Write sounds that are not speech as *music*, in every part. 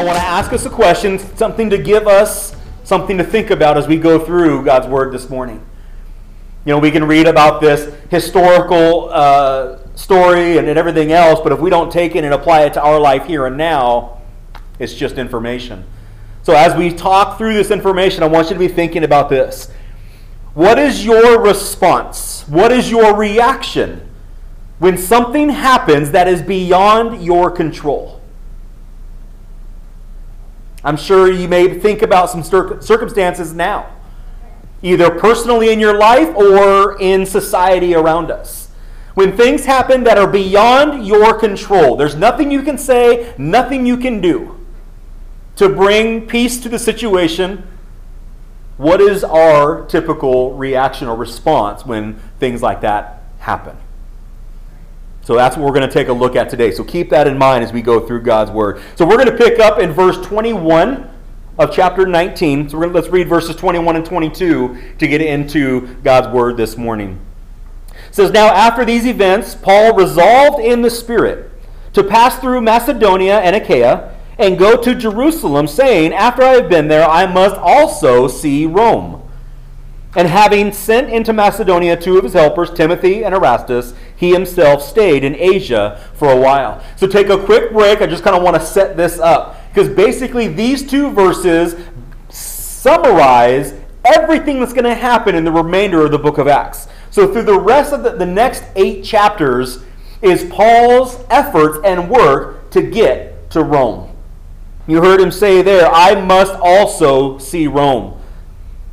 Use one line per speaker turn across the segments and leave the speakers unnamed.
I want to ask us a question, something to give us something to think about as we go through God's Word this morning. You know, we can read about this historical uh, story and, and everything else, but if we don't take it and apply it to our life here and now, it's just information. So as we talk through this information, I want you to be thinking about this. What is your response? What is your reaction when something happens that is beyond your control? I'm sure you may think about some circumstances now, either personally in your life or in society around us. When things happen that are beyond your control, there's nothing you can say, nothing you can do to bring peace to the situation. What is our typical reaction or response when things like that happen? So that's what we're going to take a look at today. So keep that in mind as we go through God's Word. So we're going to pick up in verse 21 of chapter 19. So let's read verses 21 and 22 to get into God's Word this morning. It says, Now after these events, Paul resolved in the Spirit to pass through Macedonia and Achaia and go to Jerusalem, saying, After I have been there, I must also see Rome. And having sent into Macedonia two of his helpers, Timothy and Erastus, he himself stayed in Asia for a while. So take a quick break. I just kind of want to set this up. Because basically, these two verses summarize everything that's going to happen in the remainder of the book of Acts. So, through the rest of the, the next eight chapters, is Paul's efforts and work to get to Rome. You heard him say there, I must also see Rome.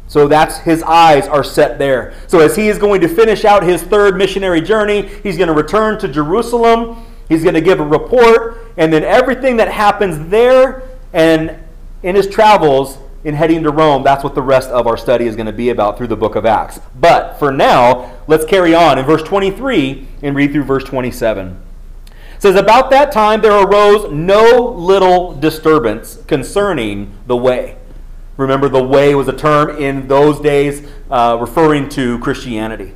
So that's his eyes are set there. So as he is going to finish out his third missionary journey, he's going to return to Jerusalem. He's going to give a report, and then everything that happens there and in his travels in heading to Rome, that's what the rest of our study is going to be about through the book of Acts. But for now, let's carry on in verse 23 and read through verse 27. It says, About that time there arose no little disturbance concerning the way. Remember, the way was a term in those days uh, referring to Christianity.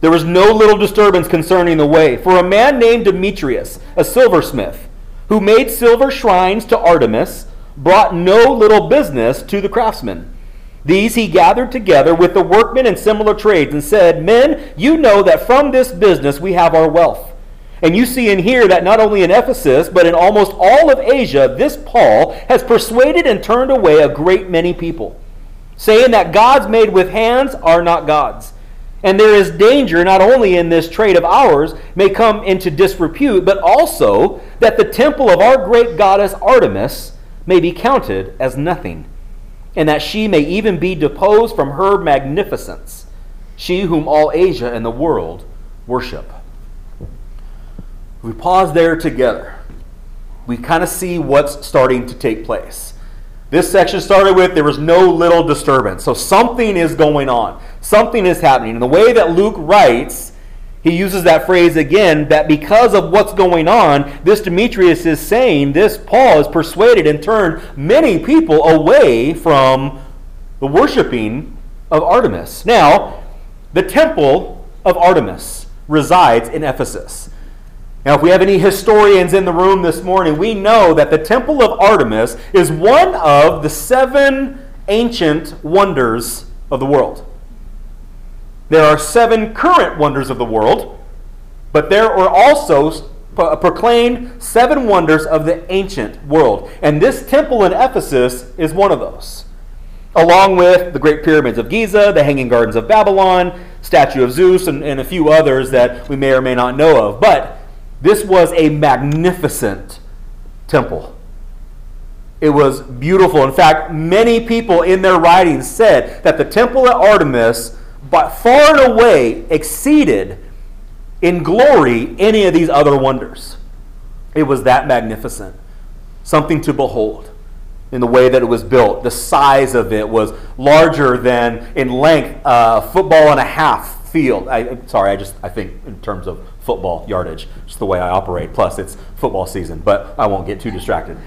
There was no little disturbance concerning the way. For a man named Demetrius, a silversmith, who made silver shrines to Artemis, brought no little business to the craftsmen. These he gathered together with the workmen in similar trades and said, Men, you know that from this business we have our wealth. And you see and hear that not only in Ephesus, but in almost all of Asia, this Paul has persuaded and turned away a great many people, saying that gods made with hands are not gods. And there is danger not only in this trade of ours may come into disrepute, but also that the temple of our great goddess Artemis may be counted as nothing, and that she may even be deposed from her magnificence, she whom all Asia and the world worship we pause there together, we kind of see what's starting to take place. This section started with there was no little disturbance. So something is going on. Something is happening. And the way that Luke writes, he uses that phrase again that because of what's going on, this Demetrius is saying this Paul is persuaded and turned many people away from the worshiping of Artemis. Now, the temple of Artemis resides in Ephesus. Now, if we have any historians in the room this morning, we know that the Temple of Artemis is one of the seven ancient wonders of the world. There are seven current wonders of the world, but there are also proclaimed seven wonders of the ancient world. And this temple in Ephesus is one of those, along with the Great Pyramids of Giza, the Hanging Gardens of Babylon, statue of Zeus, and, and a few others that we may or may not know of. But this was a magnificent temple. It was beautiful. In fact, many people in their writings said that the temple at Artemis, by far and away, exceeded in glory any of these other wonders. It was that magnificent. Something to behold in the way that it was built. The size of it was larger than in length a football and a half field. I, sorry, I just I think in terms of football yardage. Just the way I operate. Plus, it's football season, but I won't get too distracted.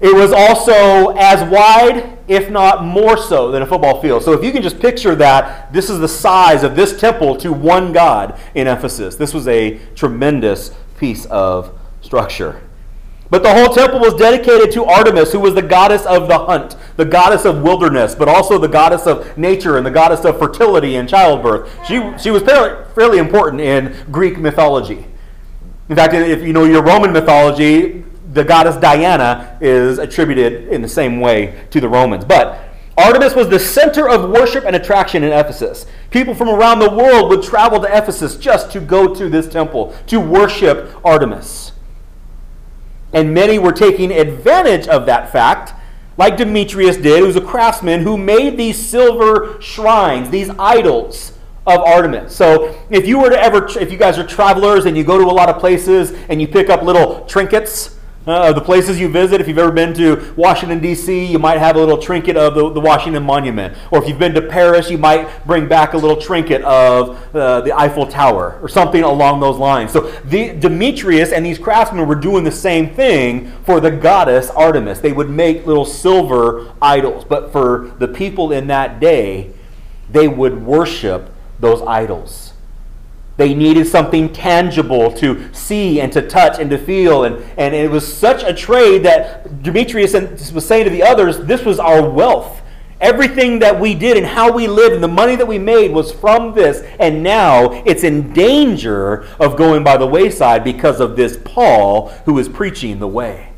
It was also as wide, if not more so, than a football field. So if you can just picture that, this is the size of this temple to one God in Ephesus. This was a tremendous piece of structure. But the whole temple was dedicated to Artemis, who was the goddess of the hunt, the goddess of wilderness, but also the goddess of nature and the goddess of fertility and childbirth. She, she was fairly, fairly important in Greek mythology. In fact, if you know your Roman mythology, the goddess Diana is attributed in the same way to the Romans. But Artemis was the center of worship and attraction in Ephesus. People from around the world would travel to Ephesus just to go to this temple, to worship Artemis. And many were taking advantage of that fact, like Demetrius did, who was a craftsman who made these silver shrines, these idols of Artemis. So if you were to ever, if you guys are travelers and you go to a lot of places and you pick up little trinkets, uh, the places you visit. If you've ever been to Washington, D.C., you might have a little trinket of the, the, Washington Monument. Or if you've been to Paris, you might bring back a little trinket of uh, the Eiffel Tower or something along those lines. So the, Demetrius and these craftsmen were doing the same thing for the goddess Artemis. They would make little silver idols. But for the people in that day, they would worship those idols. They needed something tangible to see and to touch and to feel. And, and it was such a trade that Demetrius was saying to the others, this was our wealth. Everything that we did and how we lived and the money that we made was from this. And now it's in danger of going by the wayside because of this Paul who is preaching the way.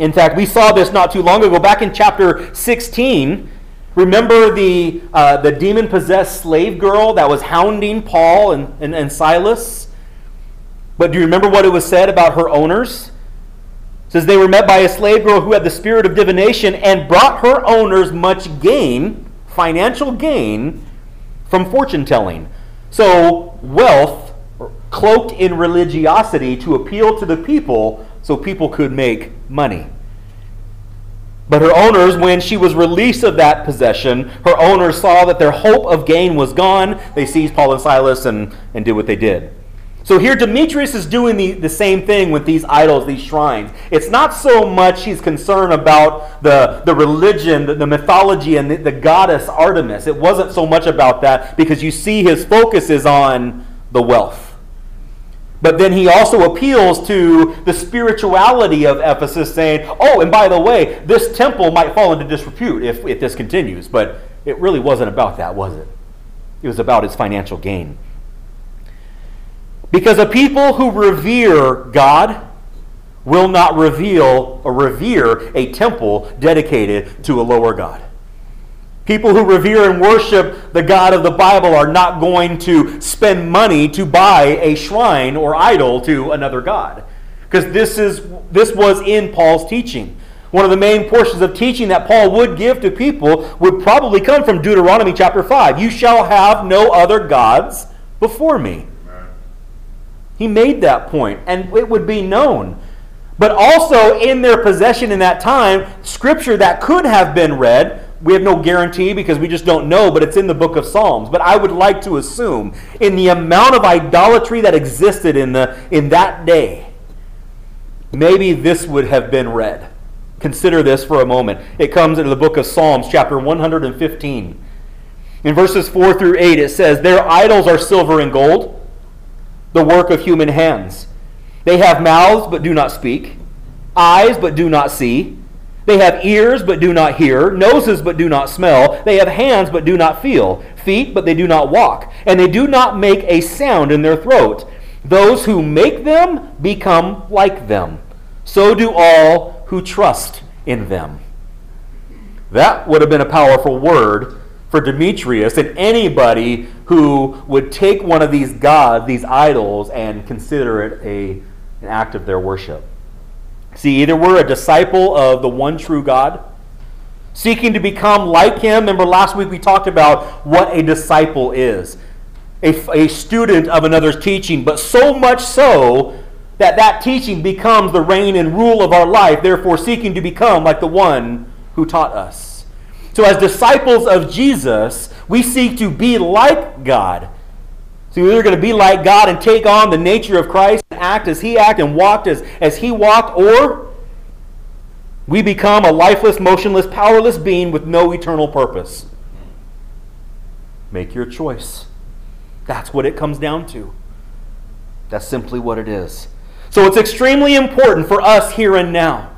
In fact, we saw this not too long ago, back in chapter 16. Remember the, uh, the demon possessed slave girl that was hounding Paul and, and, and Silas? But do you remember what it was said about her owners? It says they were met by a slave girl who had the spirit of divination and brought her owners much gain, financial gain, from fortune telling. So, wealth cloaked in religiosity to appeal to the people so people could make money. But her owners, when she was released of that possession, her owners saw that their hope of gain was gone. They seized Paul and Silas and, and did what they did. So here Demetrius is doing the, the same thing with these idols, these shrines. It's not so much he's concerned about the, the religion, the, the mythology, and the, the goddess Artemis. It wasn't so much about that because you see his focus is on the wealth. But then he also appeals to the spirituality of Ephesus, saying, oh, and by the way, this temple might fall into disrepute if, if this continues. But it really wasn't about that, was it? It was about its financial gain. Because a people who revere God will not reveal or revere a temple dedicated to a lower God. People who revere and worship the God of the Bible are not going to spend money to buy a shrine or idol to another God. Because this, is, this was in Paul's teaching. One of the main portions of teaching that Paul would give to people would probably come from Deuteronomy chapter 5. You shall have no other gods before me. He made that point, and it would be known. But also in their possession in that time, scripture that could have been read we have no guarantee because we just don't know, but it's in the book of Psalms. But I would like to assume, in the amount of idolatry that existed in, the, in that day, maybe this would have been read. Consider this for a moment. It comes into the book of Psalms, chapter 115. In verses 4 through 8, it says, Their idols are silver and gold, the work of human hands. They have mouths, but do not speak, eyes, but do not see they have ears but do not hear, noses but do not smell, they have hands but do not feel, feet but they do not walk, and they do not make a sound in their throat. Those who make them become like them. So do all who trust in them. That would have been a powerful word for Demetrius and anybody who would take one of these gods, these idols, and consider it a, an act of their worship. See, either we're a disciple of the one true God, seeking to become like him. Remember, last week we talked about what a disciple is a, a student of another's teaching, but so much so that that teaching becomes the reign and rule of our life, therefore, seeking to become like the one who taught us. So, as disciples of Jesus, we seek to be like God so you're either going to be like God and take on the nature of Christ and act as He acted and walked as, as He walked, or we become a lifeless, motionless, powerless being with no eternal purpose. Make your choice. That's what it comes down to. That's simply what it is. So it's extremely important for us here and now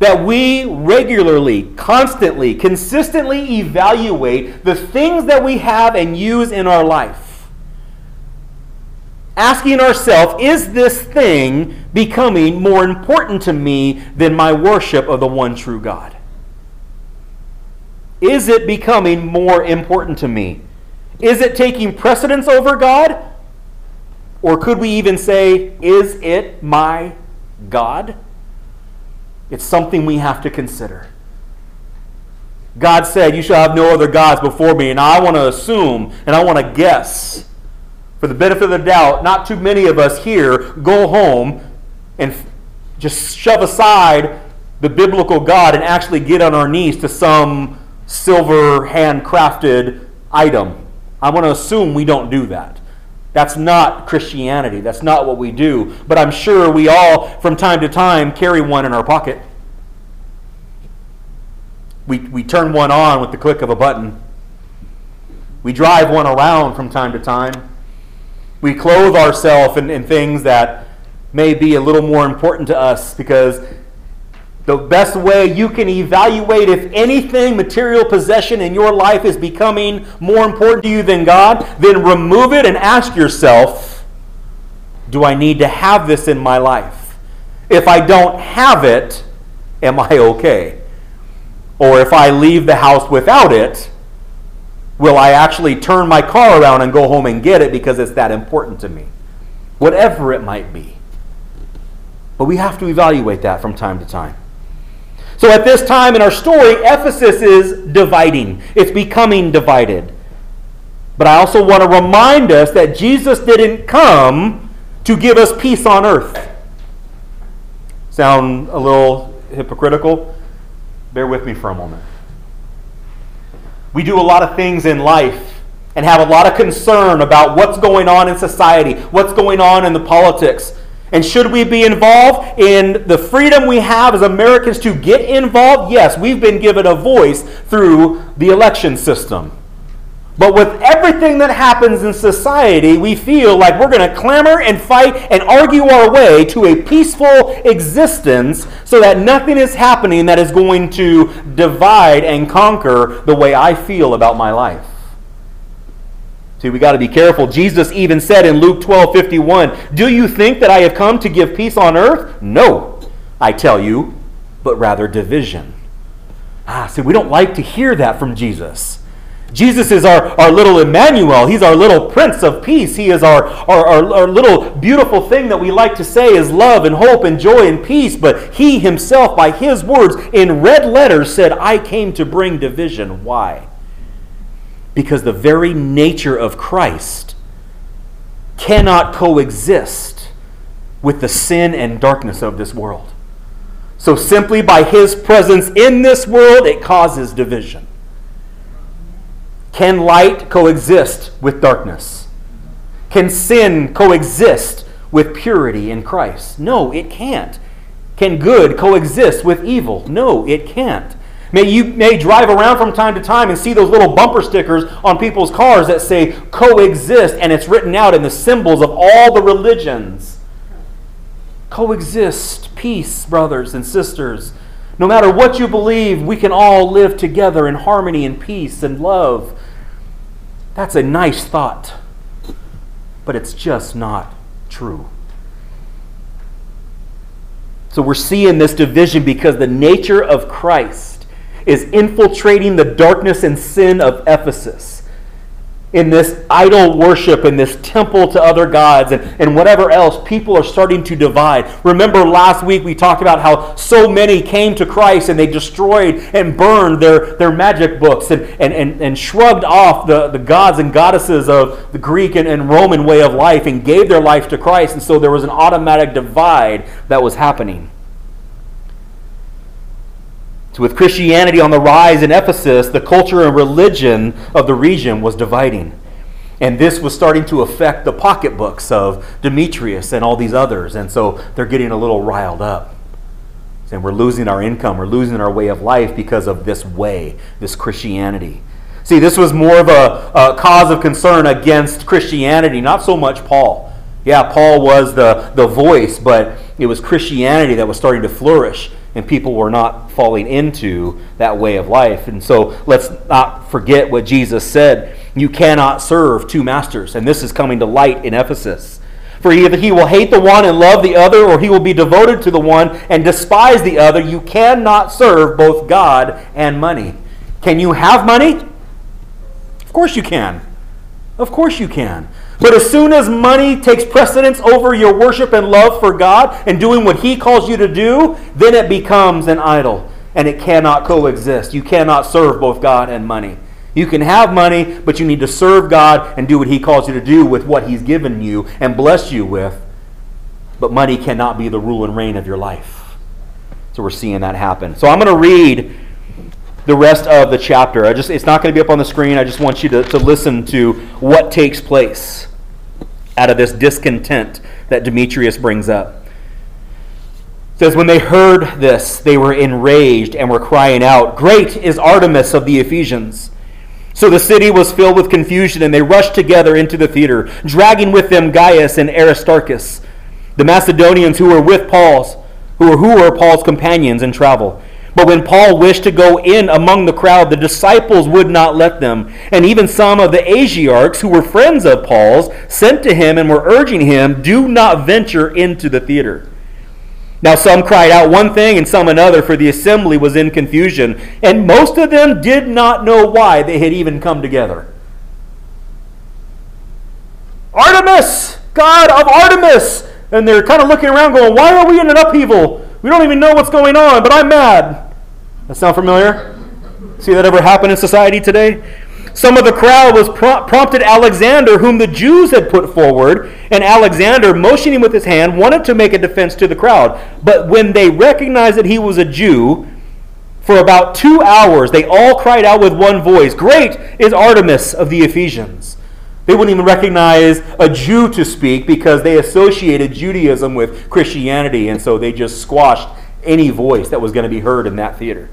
that we regularly, constantly, consistently evaluate the things that we have and use in our life. Asking ourselves, is this thing becoming more important to me than my worship of the one true God? Is it becoming more important to me? Is it taking precedence over God? Or could we even say, is it my God? It's something we have to consider. God said, You shall have no other gods before me. And I want to assume and I want to guess, for the benefit of the doubt, not too many of us here go home and just shove aside the biblical God and actually get on our knees to some silver handcrafted item. I want to assume we don't do that. That's not Christianity. That's not what we do. But I'm sure we all, from time to time, carry one in our pocket. We, we turn one on with the click of a button. We drive one around from time to time. We clothe ourselves in, in things that may be a little more important to us because the best way you can evaluate if anything, material possession in your life is becoming more important to you than God, then remove it and ask yourself Do I need to have this in my life? If I don't have it, am I okay? Or if I leave the house without it, will I actually turn my car around and go home and get it because it's that important to me? Whatever it might be. But we have to evaluate that from time to time. So at this time in our story, Ephesus is dividing, it's becoming divided. But I also want to remind us that Jesus didn't come to give us peace on earth. Sound a little hypocritical? Bear with me for a moment. We do a lot of things in life and have a lot of concern about what's going on in society, what's going on in the politics. And should we be involved in the freedom we have as Americans to get involved? Yes, we've been given a voice through the election system. But with everything that happens in society, we feel like we're going to clamor and fight and argue our way to a peaceful existence so that nothing is happening that is going to divide and conquer the way I feel about my life. See, we got to be careful. Jesus even said in Luke 12 51, Do you think that I have come to give peace on earth? No, I tell you, but rather division. Ah, see, we don't like to hear that from Jesus. Jesus is our, our little Emmanuel. He's our little Prince of Peace. He is our, our, our, our, little beautiful thing that we like to say is love and hope and joy and peace. But he himself, by his words, in red letters, said, I came to bring division. Why? because the very nature of Christ cannot coexist with the sin and darkness of this world. So, simply by his presence in this world, it causes division. Can light coexist with darkness? Can sin coexist with purity in Christ? No, it can't. Can good coexist with evil? No, it can't. May you may drive around from time to time and see those little bumper stickers on people's cars that say coexist and it's written out in the symbols of all the religions. Coexist, peace, brothers and sisters. No matter what you believe, we can all live together in harmony and peace and love. That's a nice thought, but it's just not true. So we're seeing this division because the nature of Christ is infiltrating the darkness and sin of Ephesus in this idol worship and this temple to other gods and, and whatever else, people are starting to divide. Remember last week we talked about how so many came to Christ and they destroyed and burned their, their magic books and, and, and, and shrugged off the, the gods and goddesses of the Greek and, and Roman way of life and gave their life to Christ. And so there was an automatic divide that was happening. With Christianity on the rise in Ephesus, the culture and religion of the region was dividing. And this was starting to affect the pocketbooks of Demetrius and all these others. And so they're getting a little riled up. And we're losing our income, we're losing our way of life because of this way, this Christianity. See, this was more of a, a cause of concern against Christianity, not so much Paul. Yeah, Paul was the, the voice, but it was Christianity that was starting to flourish, and people were not falling into that way of life. And so let's not forget what Jesus said. You cannot serve two masters, and this is coming to light in Ephesus. For either he will hate the one and love the other, or he will be devoted to the one and despise the other. You cannot serve both God and money. Can you have money? Of course you can. Of course you can. But as soon as money takes precedence over your worship and love for God and doing what He calls you to do, then it becomes an idol and it cannot coexist. You cannot serve both God and money. You can have money, but you need to serve God and do what He calls you to do with what He's given you and blessed you with. But money cannot be the rule and reign of your life. So we're seeing that happen. So I'm going to read the rest of the chapter. I just it's not going to be up on the screen. I just want you to, to listen to what takes place out of this discontent that Demetrius brings up. It says, When they heard this, they were enraged and were crying out, Great is Artemis of the Ephesians. So the city was filled with confusion, and they rushed together into the theater, dragging with them Gaius and Aristarchus, the Macedonians who were with Paul's, who were, who were Paul's companions in travel. But when Paul wished to go in among the crowd, the disciples would not let them. And even some of the Asiarchs, who were friends of Paul's, sent to him and were urging him, Do not venture into the theater. Now some cried out one thing and some another, for the assembly was in confusion, and most of them did not know why they had even come together. Artemis! God of Artemis! And they're kind of looking around going, Why are we in an upheaval? We don't even know what's going on, but I'm mad. That sound familiar? See that ever happen in society today? Some of the crowd was prompted Alexander, whom the Jews had put forward, and Alexander, motioning with his hand, wanted to make a defense to the crowd. But when they recognized that he was a Jew, for about two hours they all cried out with one voice, Great is Artemis of the Ephesians. They wouldn't even recognize a Jew to speak because they associated Judaism with Christianity, and so they just squashed any voice that was going to be heard in that theater.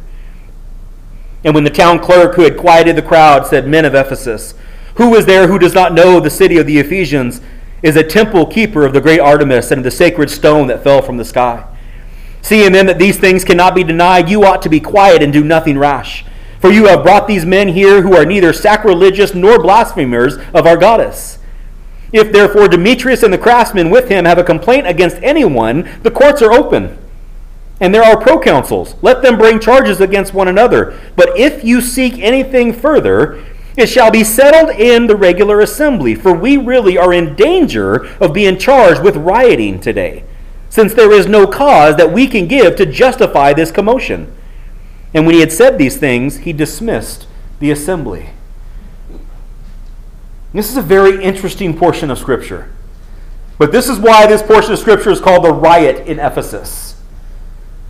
And when the town clerk who had quieted the crowd said, Men of Ephesus, who is there who does not know the city of the Ephesians is a temple keeper of the great Artemis and of the sacred stone that fell from the sky? Seeing then that these things cannot be denied, you ought to be quiet and do nothing rash. For you have brought these men here who are neither sacrilegious nor blasphemers of our goddess. If therefore Demetrius and the craftsmen with him have a complaint against anyone, the courts are open. And there are proconsuls. Let them bring charges against one another. But if you seek anything further, it shall be settled in the regular assembly, for we really are in danger of being charged with rioting today, since there is no cause that we can give to justify this commotion. And when he had said these things, he dismissed the assembly. This is a very interesting portion of Scripture. But this is why this portion of Scripture is called the riot in Ephesus.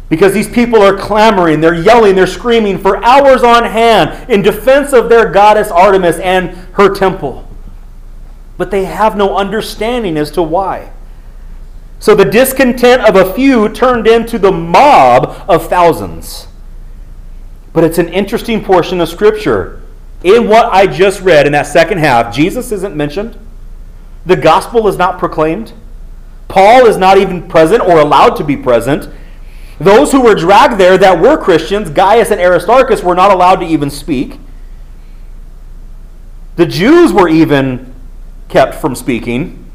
Because these people are clamoring, they're yelling, they're screaming for hours on hand in defense of their goddess Artemis and her temple. But they have no understanding as to why. So the discontent of a few turned into the mob of thousands. But it's an interesting portion of Scripture. In what I just read in that second half, Jesus isn't mentioned. The gospel is not proclaimed. Paul is not even present or allowed to be present. Those who were dragged there that were Christians, Gaius and Aristarchus, were not allowed to even speak. The Jews were even kept from speaking.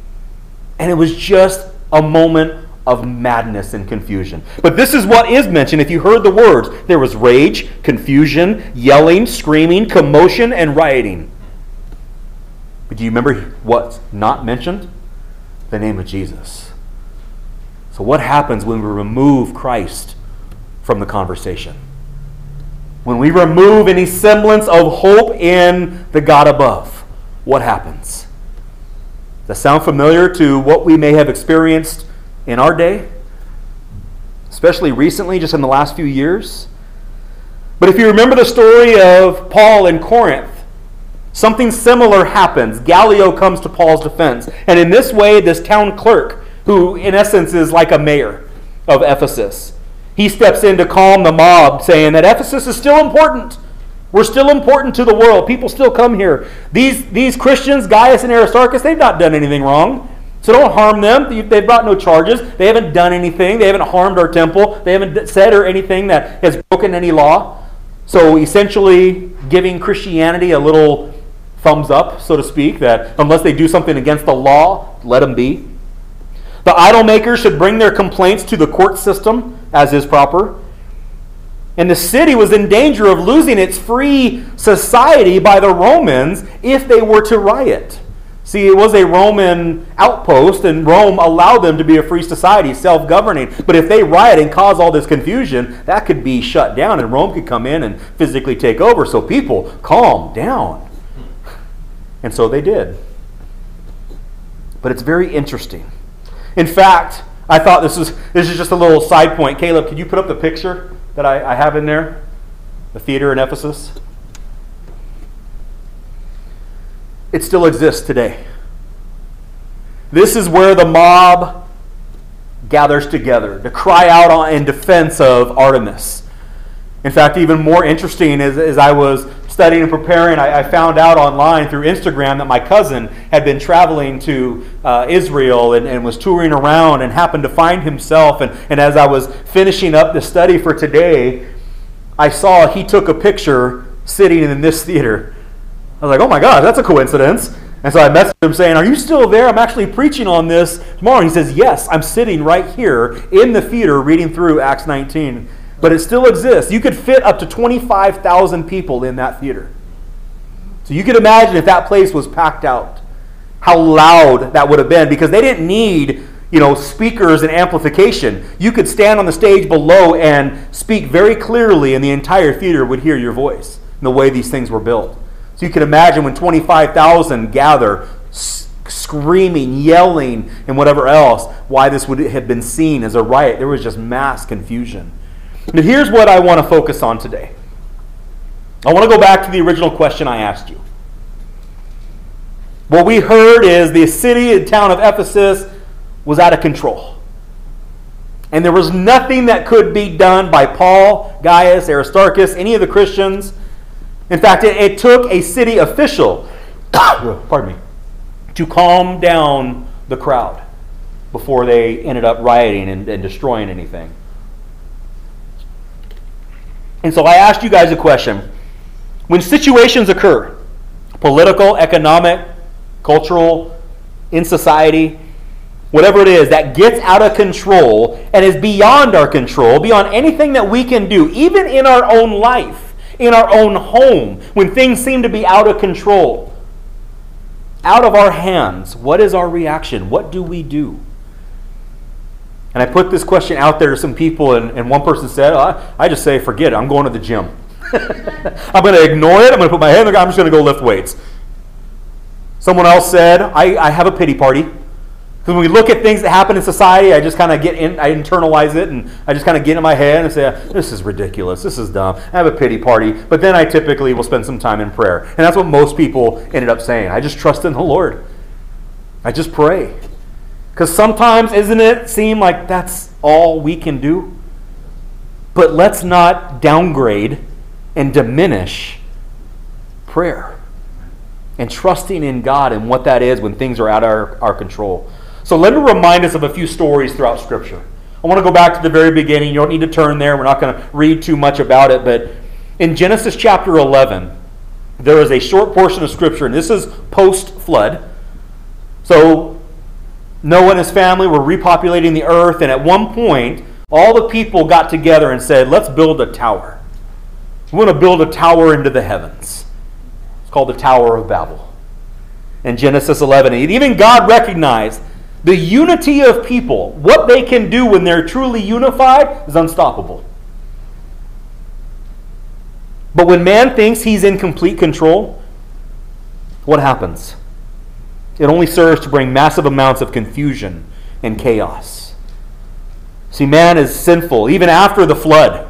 And it was just a moment of madness and confusion. But this is what is mentioned. If you heard the words, there was rage, confusion, yelling, screaming, commotion, and rioting. But do you remember what's not mentioned? The name of Jesus. So, what happens when we remove Christ from the conversation? When we remove any semblance of hope in the God above, what happens? Does that sound familiar to what we may have experienced in our day, especially recently, just in the last few years. But if you remember the story of Paul in Corinth, something similar happens. Gallio comes to Paul's defense. And in this way, this town clerk, who in essence is like a mayor of Ephesus, he steps in to calm the mob, saying that Ephesus is still important. We're still important to the world. People still come here. These, these Christians, Gaius and Aristarchus, they've not done anything wrong. So don't harm them. They've brought no charges. They haven't done anything. They haven't harmed our temple. They haven't said or anything that has broken any law. So essentially, giving Christianity a little thumbs up, so to speak, that unless they do something against the law, let them be. The idol makers should bring their complaints to the court system, as is proper. And the city was in danger of losing its free society by the Romans if they were to riot. See, it was a Roman outpost, and Rome allowed them to be a free society, self governing. But if they riot and cause all this confusion, that could be shut down, and Rome could come in and physically take over. So, people, calm down. And so they did. But it's very interesting. In fact, I thought this was this is just a little side point. Caleb, could you put up the picture that I, I have in there? The theater in Ephesus. It still exists today. This is where the mob gathers together to cry out in defense of Artemis. In fact, even more interesting is as I was studying and preparing, I, I, found out online through Instagram that my cousin had been traveling to uh, Israel and, and, was touring around and happened to find himself. And, and as I was finishing up the study for today, I saw he took a picture sitting in this theater. I was like, oh my God, that's a coincidence. And so I messaged him saying, Are you still there? I'm actually preaching on this tomorrow. And he says, Yes, I'm sitting right here in the theater reading through Acts 19 but it still exists. You could fit up to 25,000 people in that theater. So you could imagine if that place was packed out, how loud that would have been because they didn't need, you know, speakers and amplification. You could stand on the stage below and speak very clearly and the entire theater would hear your voice in the way these things were built. So you can imagine when 25,000 gather screaming, yelling, and whatever else, why this would have been seen as a riot. There was just mass confusion. But here's what I want to focus on today. I want to go back to the original question I asked you. What we heard is the city and town of Ephesus was out of control. And there was nothing that could be done by Paul, Gaius, Aristarchus, any of the Christians. In fact, it, it took a city official, *coughs* pardon me, to calm down the crowd before they ended up rioting and, and destroying anything. And so I asked you guys a question. When situations occur, political, economic, cultural, in society, whatever it is that gets out of control and is beyond our control, beyond anything that we can do, even in our own life, in our own home, when things seem to be out of control, out of our hands, what is our reaction? What do we do? And I put this question out there to some people, and, and one person said, oh, I, I just say, forget it, I'm going to the gym. *laughs* I'm going to ignore it, I'm going to put my head in the ground, I'm just going to go lift weights. Someone else said, I, I have a pity party. Because when we look at things that happen in society, I just kind of get in, I internalize it, and I just kind of get in my head and say, this is ridiculous, this is dumb. I have a pity party. But then I typically will spend some time in prayer. And that's what most people ended up saying. I just trust in the Lord. I just pray. Because sometimes, isn't it seem like that's all we can do? But let's not downgrade and diminish prayer and trusting in God and what that is when things are out of our, our control. So let me remind us of a few stories throughout Scripture. I want to go back to the very beginning. You don't need to turn there. We're not going to read too much about it. But in Genesis chapter 11, there is a short portion of Scripture, and this is post flood. So Noah and his family were repopulating the earth, and at one point, all the people got together and said, Let's build a tower. We want to build a tower into the heavens. It's called the Tower of Babel. In Genesis 11, and even God recognized the unity of people, what they can do when they're truly unified, is unstoppable. But when man thinks he's in complete control, what happens? It only serves to bring massive amounts of confusion and chaos. See, man is sinful. Even after the flood,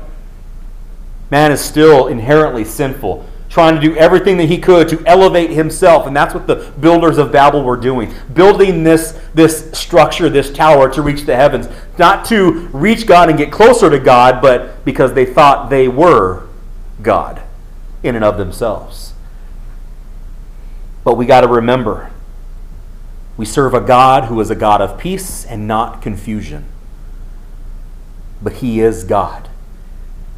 man is still inherently sinful, trying to do everything that he could to elevate himself. And that's what the builders of Babel were doing building this, this structure, this tower to reach the heavens. Not to reach God and get closer to God, but because they thought they were God in and of themselves. But we got to remember We serve a God who is a God of peace and not confusion. But He is God.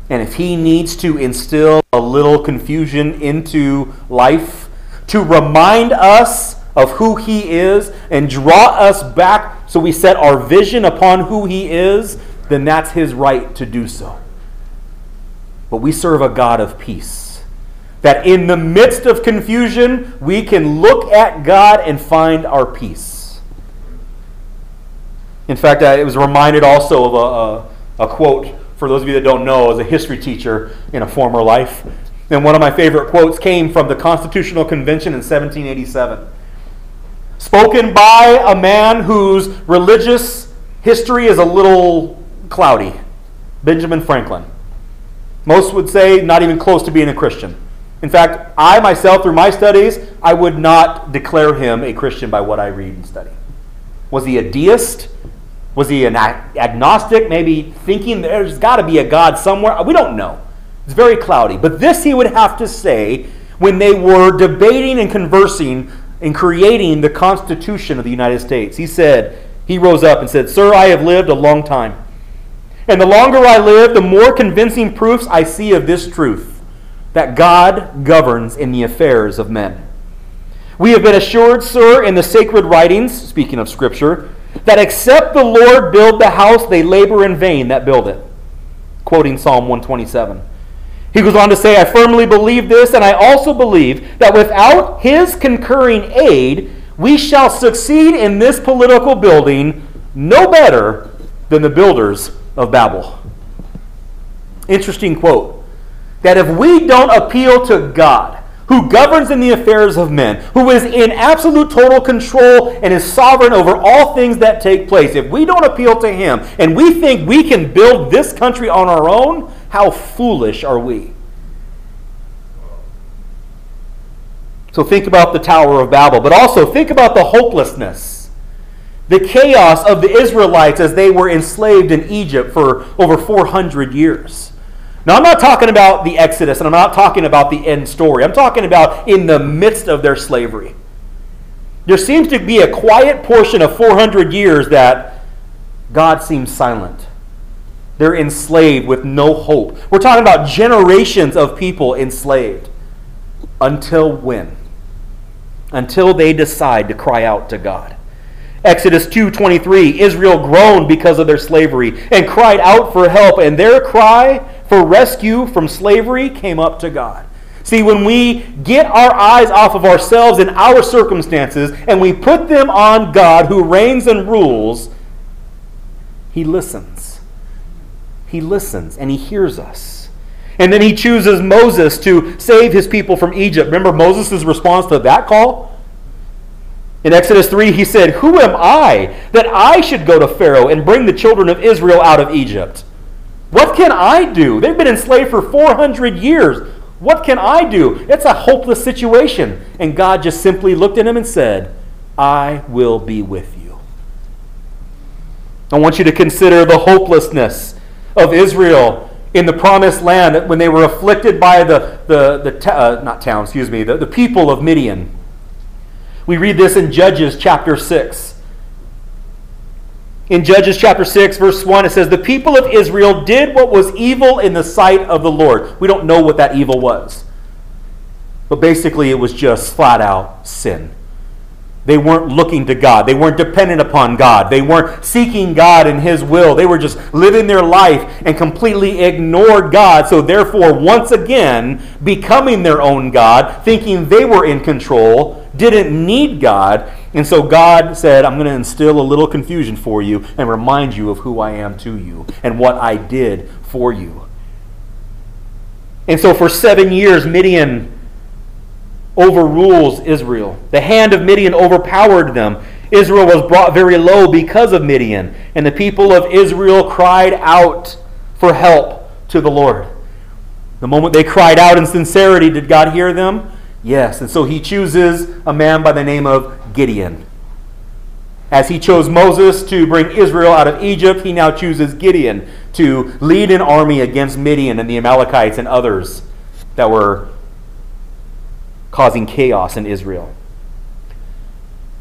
And if He needs to instill a little confusion into life to remind us of who He is and draw us back so we set our vision upon who He is, then that's His right to do so. But we serve a God of peace. That in the midst of confusion, we can look at God and find our peace. In fact, I was reminded also of a, a, a quote for those of you that don't know, as a history teacher in a former life. And one of my favorite quotes came from the Constitutional Convention in 1787. Spoken by a man whose religious history is a little cloudy Benjamin Franklin. Most would say not even close to being a Christian. In fact, I myself, through my studies, I would not declare him a Christian by what I read and study. Was he a deist? Was he an agnostic, maybe thinking there's got to be a God somewhere? We don't know. It's very cloudy. But this he would have to say when they were debating and conversing and creating the Constitution of the United States. He said, he rose up and said, Sir, I have lived a long time. And the longer I live, the more convincing proofs I see of this truth that God governs in the affairs of men. We have been assured, sir, in the sacred writings, speaking of Scripture, that except the Lord build the house, they labor in vain that build it. Quoting Psalm 127. He goes on to say, I firmly believe this, and I also believe that without his concurring aid, we shall succeed in this political building no better than the builders of Babel. Interesting quote. That if we don't appeal to God, who governs in the affairs of men, who is in absolute total control and is sovereign over all things that take place, if we don't appeal to him and we think we can build this country on our own, how foolish are we? So think about the Tower of Babel, but also think about the hopelessness the chaos of the Israelites as they were enslaved in Egypt for over 400 years. Now, I'm not talking about the Exodus and I'm not talking about the end story. I'm talking about in the midst of their slavery. There seems to be a quiet portion of 400 years that God seems silent. They're enslaved with no hope. We're talking about generations of people enslaved. Until when? Until they decide to cry out to God. Exodus 2:23 Israel groaned because of their slavery and cried out for help and their cry for rescue from slavery came up to God. See, when we get our eyes off of ourselves and our circumstances and we put them on God who reigns and rules, he listens. He listens and he hears us. And then he chooses Moses to save his people from Egypt. Remember Moses' response to that call? In Exodus 3, he said, Who am I that I should go to Pharaoh and bring the children of Israel out of Egypt? What can I do? They've been enslaved for 400 years. What can I do? It's a hopeless situation. And God just simply looked at him and said, I will be with you. I want you to consider the hopelessness of Israel in the promised land when they were afflicted by the, the, the uh, not town, excuse me, the, the people of Midian. We read this in Judges chapter 6. In Judges chapter 6, verse 1, it says, The people of Israel did what was evil in the sight of the Lord. We don't know what that evil was. But basically, it was just flat out sin. They weren't looking to God. They weren't dependent upon God. They weren't seeking God and His will. They were just living their life and completely ignored God. So, therefore, once again, becoming their own God, thinking they were in control, didn't need God. And so, God said, I'm going to instill a little confusion for you and remind you of who I am to you and what I did for you. And so, for seven years, Midian overrules Israel. The hand of Midian overpowered them. Israel was brought very low because of Midian, and the people of Israel cried out for help to the Lord. The moment they cried out in sincerity, did God hear them? Yes. And so he chooses a man by the name of Gideon. As he chose Moses to bring Israel out of Egypt, he now chooses Gideon to lead an army against Midian and the Amalekites and others that were causing chaos in Israel.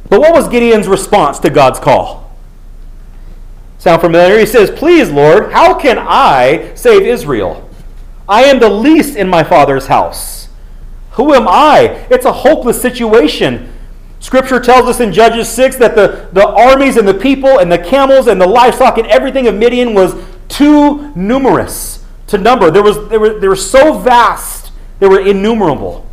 But what was Gideon's response to God's call? Sound familiar? He says, Please, Lord, how can I save Israel? I am the least in my father's house. Who am I? It's a hopeless situation. Scripture tells us in Judges 6 that the, the armies and the people and the camels and the livestock and everything of Midian was too numerous to number. There was, they, were, they were so vast, they were innumerable.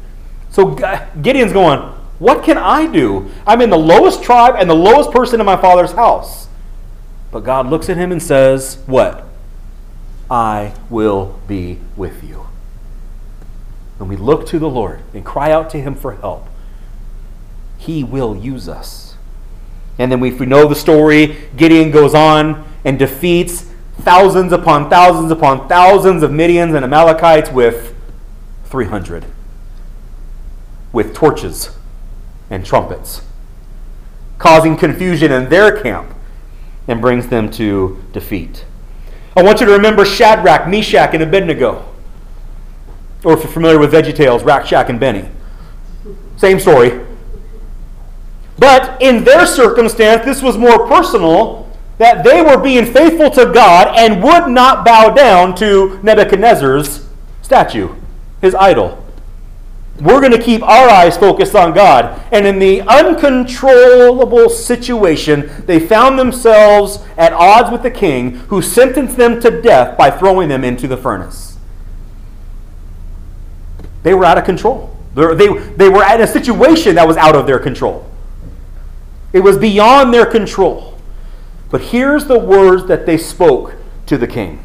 So Gideon's going, What can I do? I'm in the lowest tribe and the lowest person in my father's house. But God looks at him and says, What? I will be with you. When we look to the Lord and cry out to Him for help, He will use us. And then, if we know the story, Gideon goes on and defeats thousands upon thousands upon thousands of Midians and Amalekites with 300, with torches and trumpets, causing confusion in their camp and brings them to defeat. I want you to remember Shadrach, Meshach, and Abednego. Or if you're familiar with VeggieTales, Rack, Shack, and Benny. Same story. But in their circumstance, this was more personal that they were being faithful to God and would not bow down to Nebuchadnezzar's statue, his idol. We're going to keep our eyes focused on God. And in the uncontrollable situation, they found themselves at odds with the king, who sentenced them to death by throwing them into the furnace. They were out of control. They, they, were in a situation that was out of their control. It was beyond their control. But here's the words that they spoke to the king.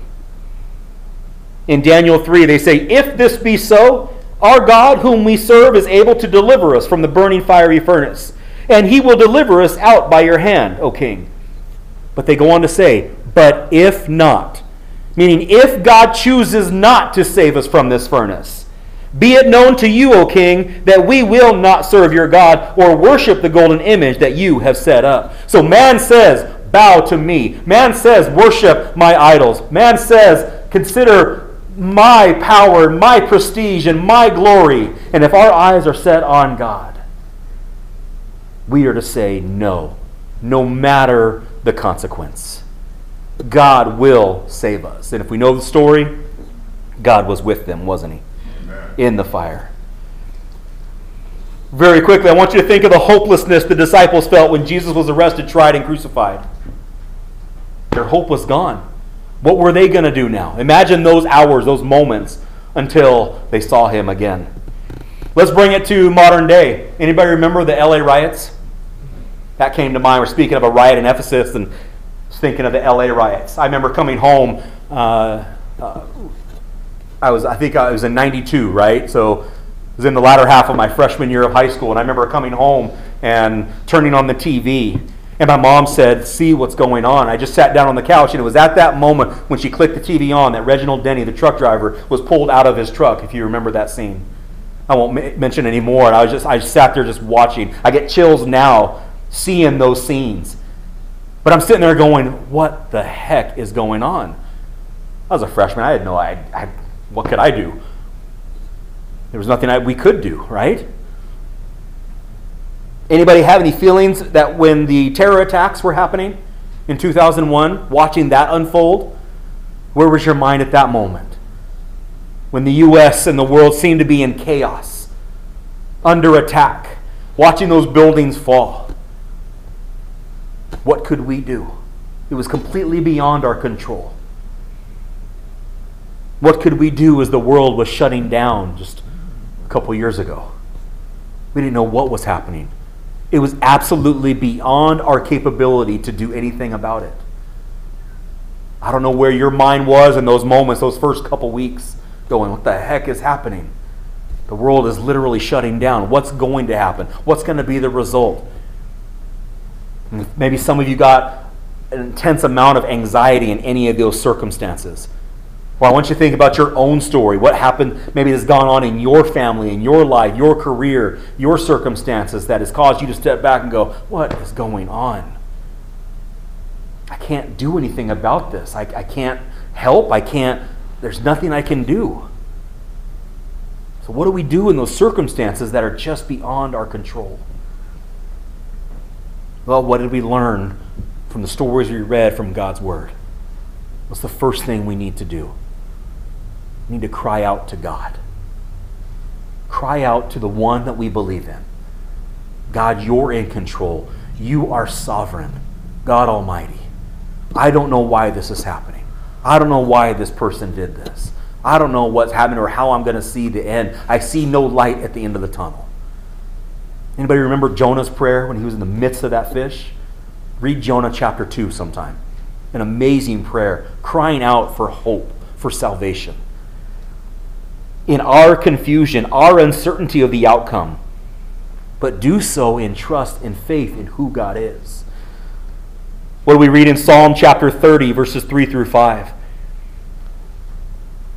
In Daniel 3, they say, If this be so, our God, whom we serve, is able to deliver us from the burning fiery furnace, and he will deliver us out by your hand, O king. But they go on to say, But if not, meaning if God chooses not to save us from this furnace, be it known to you, O king, that we will not serve your God or worship the golden image that you have set up. So man says, Bow to me. Man says, Worship my idols. Man says, Consider my power, my prestige, and my glory. And if our eyes are set on God, we are to say no, no matter the consequence. God will save us. And if we know the story, God was with them, wasn't he? In the fire. Very quickly, I want you to think of the hopelessness the disciples felt when Jesus was arrested, tried, and crucified. Their hope was gone. What were they going to do now? Imagine those hours, those moments until they saw him again. Let's bring it to modern day. Anybody remember the LA riots? That came to mind. We're speaking of a riot in Ephesus and thinking of the LA riots. I remember coming home uh, uh, I was, I think I was in 92, right? So it was in the latter half of my freshman year of high school. And I remember coming home and turning on the TV. And my mom said, See what's going on. I just sat down on the couch, and it was at that moment when she clicked the TV on that Reginald Denny, the truck driver, was pulled out of his truck, if you remember that scene. I won't m- mention any more. And I was just, I just sat there just watching. I get chills now seeing those scenes. But I'm sitting there going, What the heck is going on? I was a freshman. I had no I, I what could I do? There was nothing I, we could do, right? Anybody have any feelings that when the terror attacks were happening in 2001, watching that unfold, where was your mind at that moment? When the U.S. and the world seemed to be in chaos, under attack, watching those buildings fall. What could we do? It was completely beyond our control. What could we do as the world was shutting down just a couple years ago? We didn't know what was happening. It was absolutely beyond our capability to do anything about it. I don't know where your mind was in those moments, those first couple weeks, going, What the heck is happening? The world is literally shutting down. What's going to happen? What's going to be the result? Maybe some of you got an intense amount of anxiety in any of those circumstances. Or I want you to think about your own story. What happened, maybe has gone on in your family, in your life, your career, your circumstances that has caused you to step back and go, What is going on? I can't do anything about this. I, I can't help. I can't, there's nothing I can do. So, what do we do in those circumstances that are just beyond our control? Well, what did we learn from the stories we read from God's Word? What's the first thing we need to do? Need to cry out to God. Cry out to the one that we believe in. God, you're in control. You are sovereign. God Almighty. I don't know why this is happening. I don't know why this person did this. I don't know what's happening or how I'm going to see the end. I see no light at the end of the tunnel. Anybody remember Jonah's prayer when he was in the midst of that fish? Read Jonah chapter 2 sometime. An amazing prayer, crying out for hope, for salvation. In our confusion, our uncertainty of the outcome, but do so in trust and faith in who God is. What do we read in Psalm chapter 30, verses 3 through 5?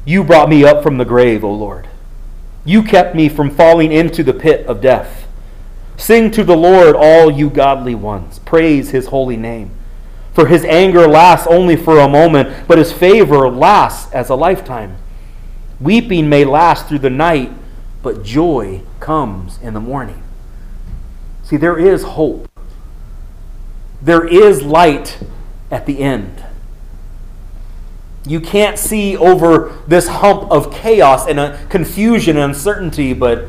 You brought me up from the grave, O Lord. You kept me from falling into the pit of death. Sing to the Lord, all you godly ones. Praise his holy name. For his anger lasts only for a moment, but his favor lasts as a lifetime. Weeping may last through the night, but joy comes in the morning. See, there is hope. There is light at the end. You can't see over this hump of chaos and confusion and uncertainty, but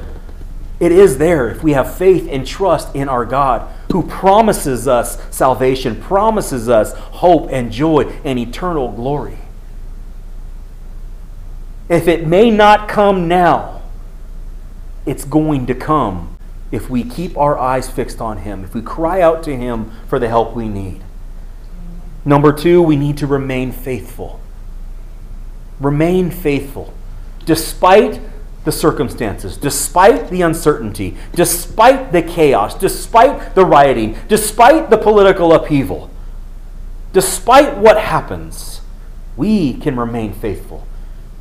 it is there if we have faith and trust in our God who promises us salvation, promises us hope and joy and eternal glory. If it may not come now, it's going to come if we keep our eyes fixed on Him, if we cry out to Him for the help we need. Number two, we need to remain faithful. Remain faithful. Despite the circumstances, despite the uncertainty, despite the chaos, despite the rioting, despite the political upheaval, despite what happens, we can remain faithful.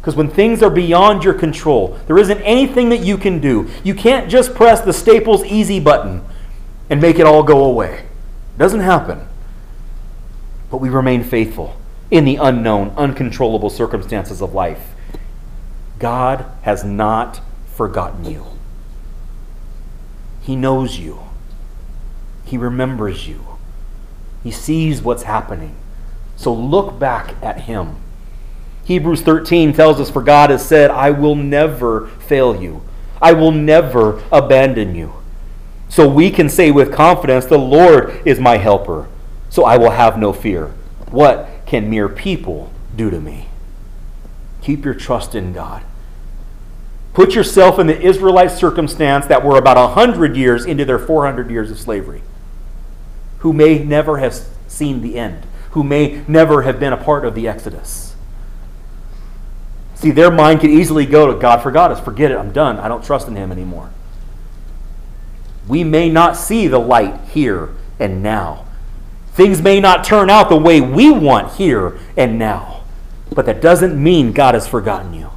Because when things are beyond your control, there isn't anything that you can do. You can't just press the Staples easy button and make it all go away. It doesn't happen. But we remain faithful in the unknown, uncontrollable circumstances of life. God has not forgotten you. He knows you. He remembers you. He sees what's happening. So look back at Him Hebrews 13 tells us, For God has said, I will never fail you, I will never abandon you. So we can say with confidence, The Lord is my helper, so I will have no fear. What can mere people do to me? Keep your trust in God. Put yourself in the Israelite circumstance that were about 100 years into their 400 years of slavery, who may never have seen the end, who may never have been a part of the Exodus. See, their mind could easily go to God forgot us. Forget it. I'm done. I don't trust in Him anymore. We may not see the light here and now. Things may not turn out the way we want here and now. But that doesn't mean God has forgotten you.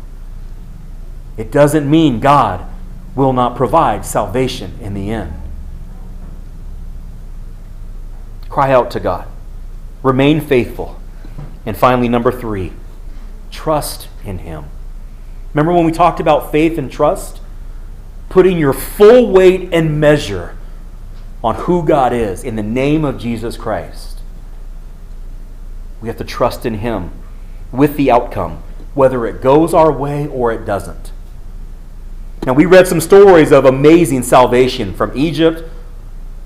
It doesn't mean God will not provide salvation in the end. Cry out to God. Remain faithful. And finally, number three, trust in Him. Remember when we talked about faith and trust? Putting your full weight and measure on who God is in the name of Jesus Christ. We have to trust in Him with the outcome, whether it goes our way or it doesn't. Now, we read some stories of amazing salvation from Egypt,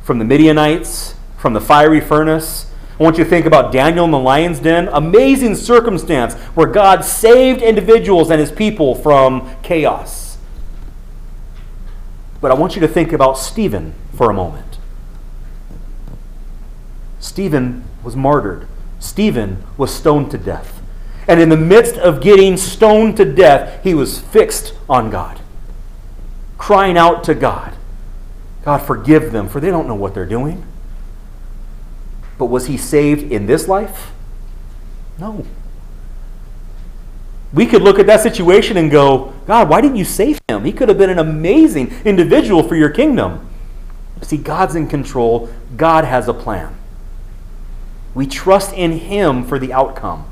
from the Midianites, from the fiery furnace, I want you to think about Daniel in the lion's den. Amazing circumstance where God saved individuals and his people from chaos. But I want you to think about Stephen for a moment. Stephen was martyred, Stephen was stoned to death. And in the midst of getting stoned to death, he was fixed on God, crying out to God God, forgive them, for they don't know what they're doing. But was he saved in this life? No. We could look at that situation and go, God, why didn't you save him? He could have been an amazing individual for your kingdom. See, God's in control, God has a plan. We trust in him for the outcome.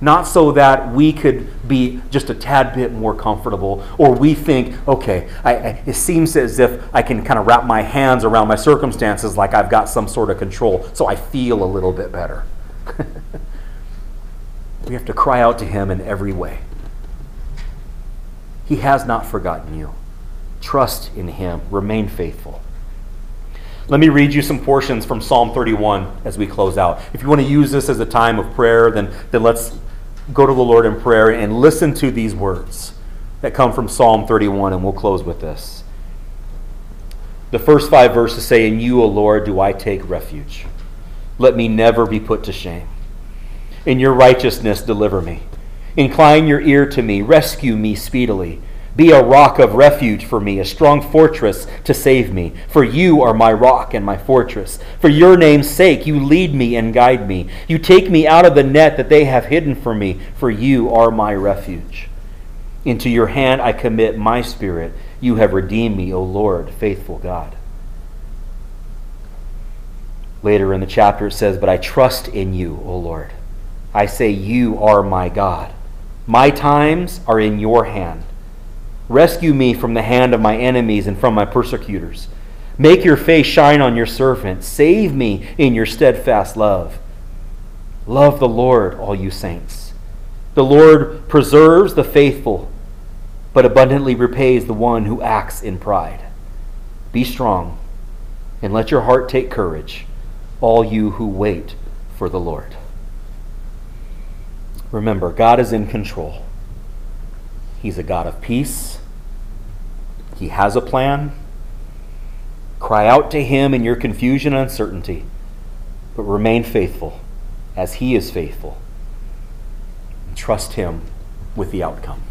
Not so that we could be just a tad bit more comfortable, or we think, okay, I, I, it seems as if I can kind of wrap my hands around my circumstances like I've got some sort of control, so I feel a little bit better. *laughs* we have to cry out to Him in every way. He has not forgotten you. Trust in Him, remain faithful. Let me read you some portions from Psalm 31 as we close out. If you want to use this as a time of prayer, then, then let's go to the Lord in prayer and listen to these words that come from Psalm 31, and we'll close with this. The first five verses say, In you, O Lord, do I take refuge. Let me never be put to shame. In your righteousness, deliver me. Incline your ear to me, rescue me speedily. Be a rock of refuge for me, a strong fortress to save me. For you are my rock and my fortress. For your name's sake, you lead me and guide me. You take me out of the net that they have hidden for me, for you are my refuge. Into your hand I commit my spirit. You have redeemed me, O Lord, faithful God. Later in the chapter it says, But I trust in you, O Lord. I say, You are my God. My times are in your hand. Rescue me from the hand of my enemies and from my persecutors. Make your face shine on your servant. Save me in your steadfast love. Love the Lord, all you saints. The Lord preserves the faithful, but abundantly repays the one who acts in pride. Be strong, and let your heart take courage, all you who wait for the Lord. Remember, God is in control. He's a God of peace. He has a plan. Cry out to Him in your confusion and uncertainty, but remain faithful as He is faithful. trust Him with the outcome.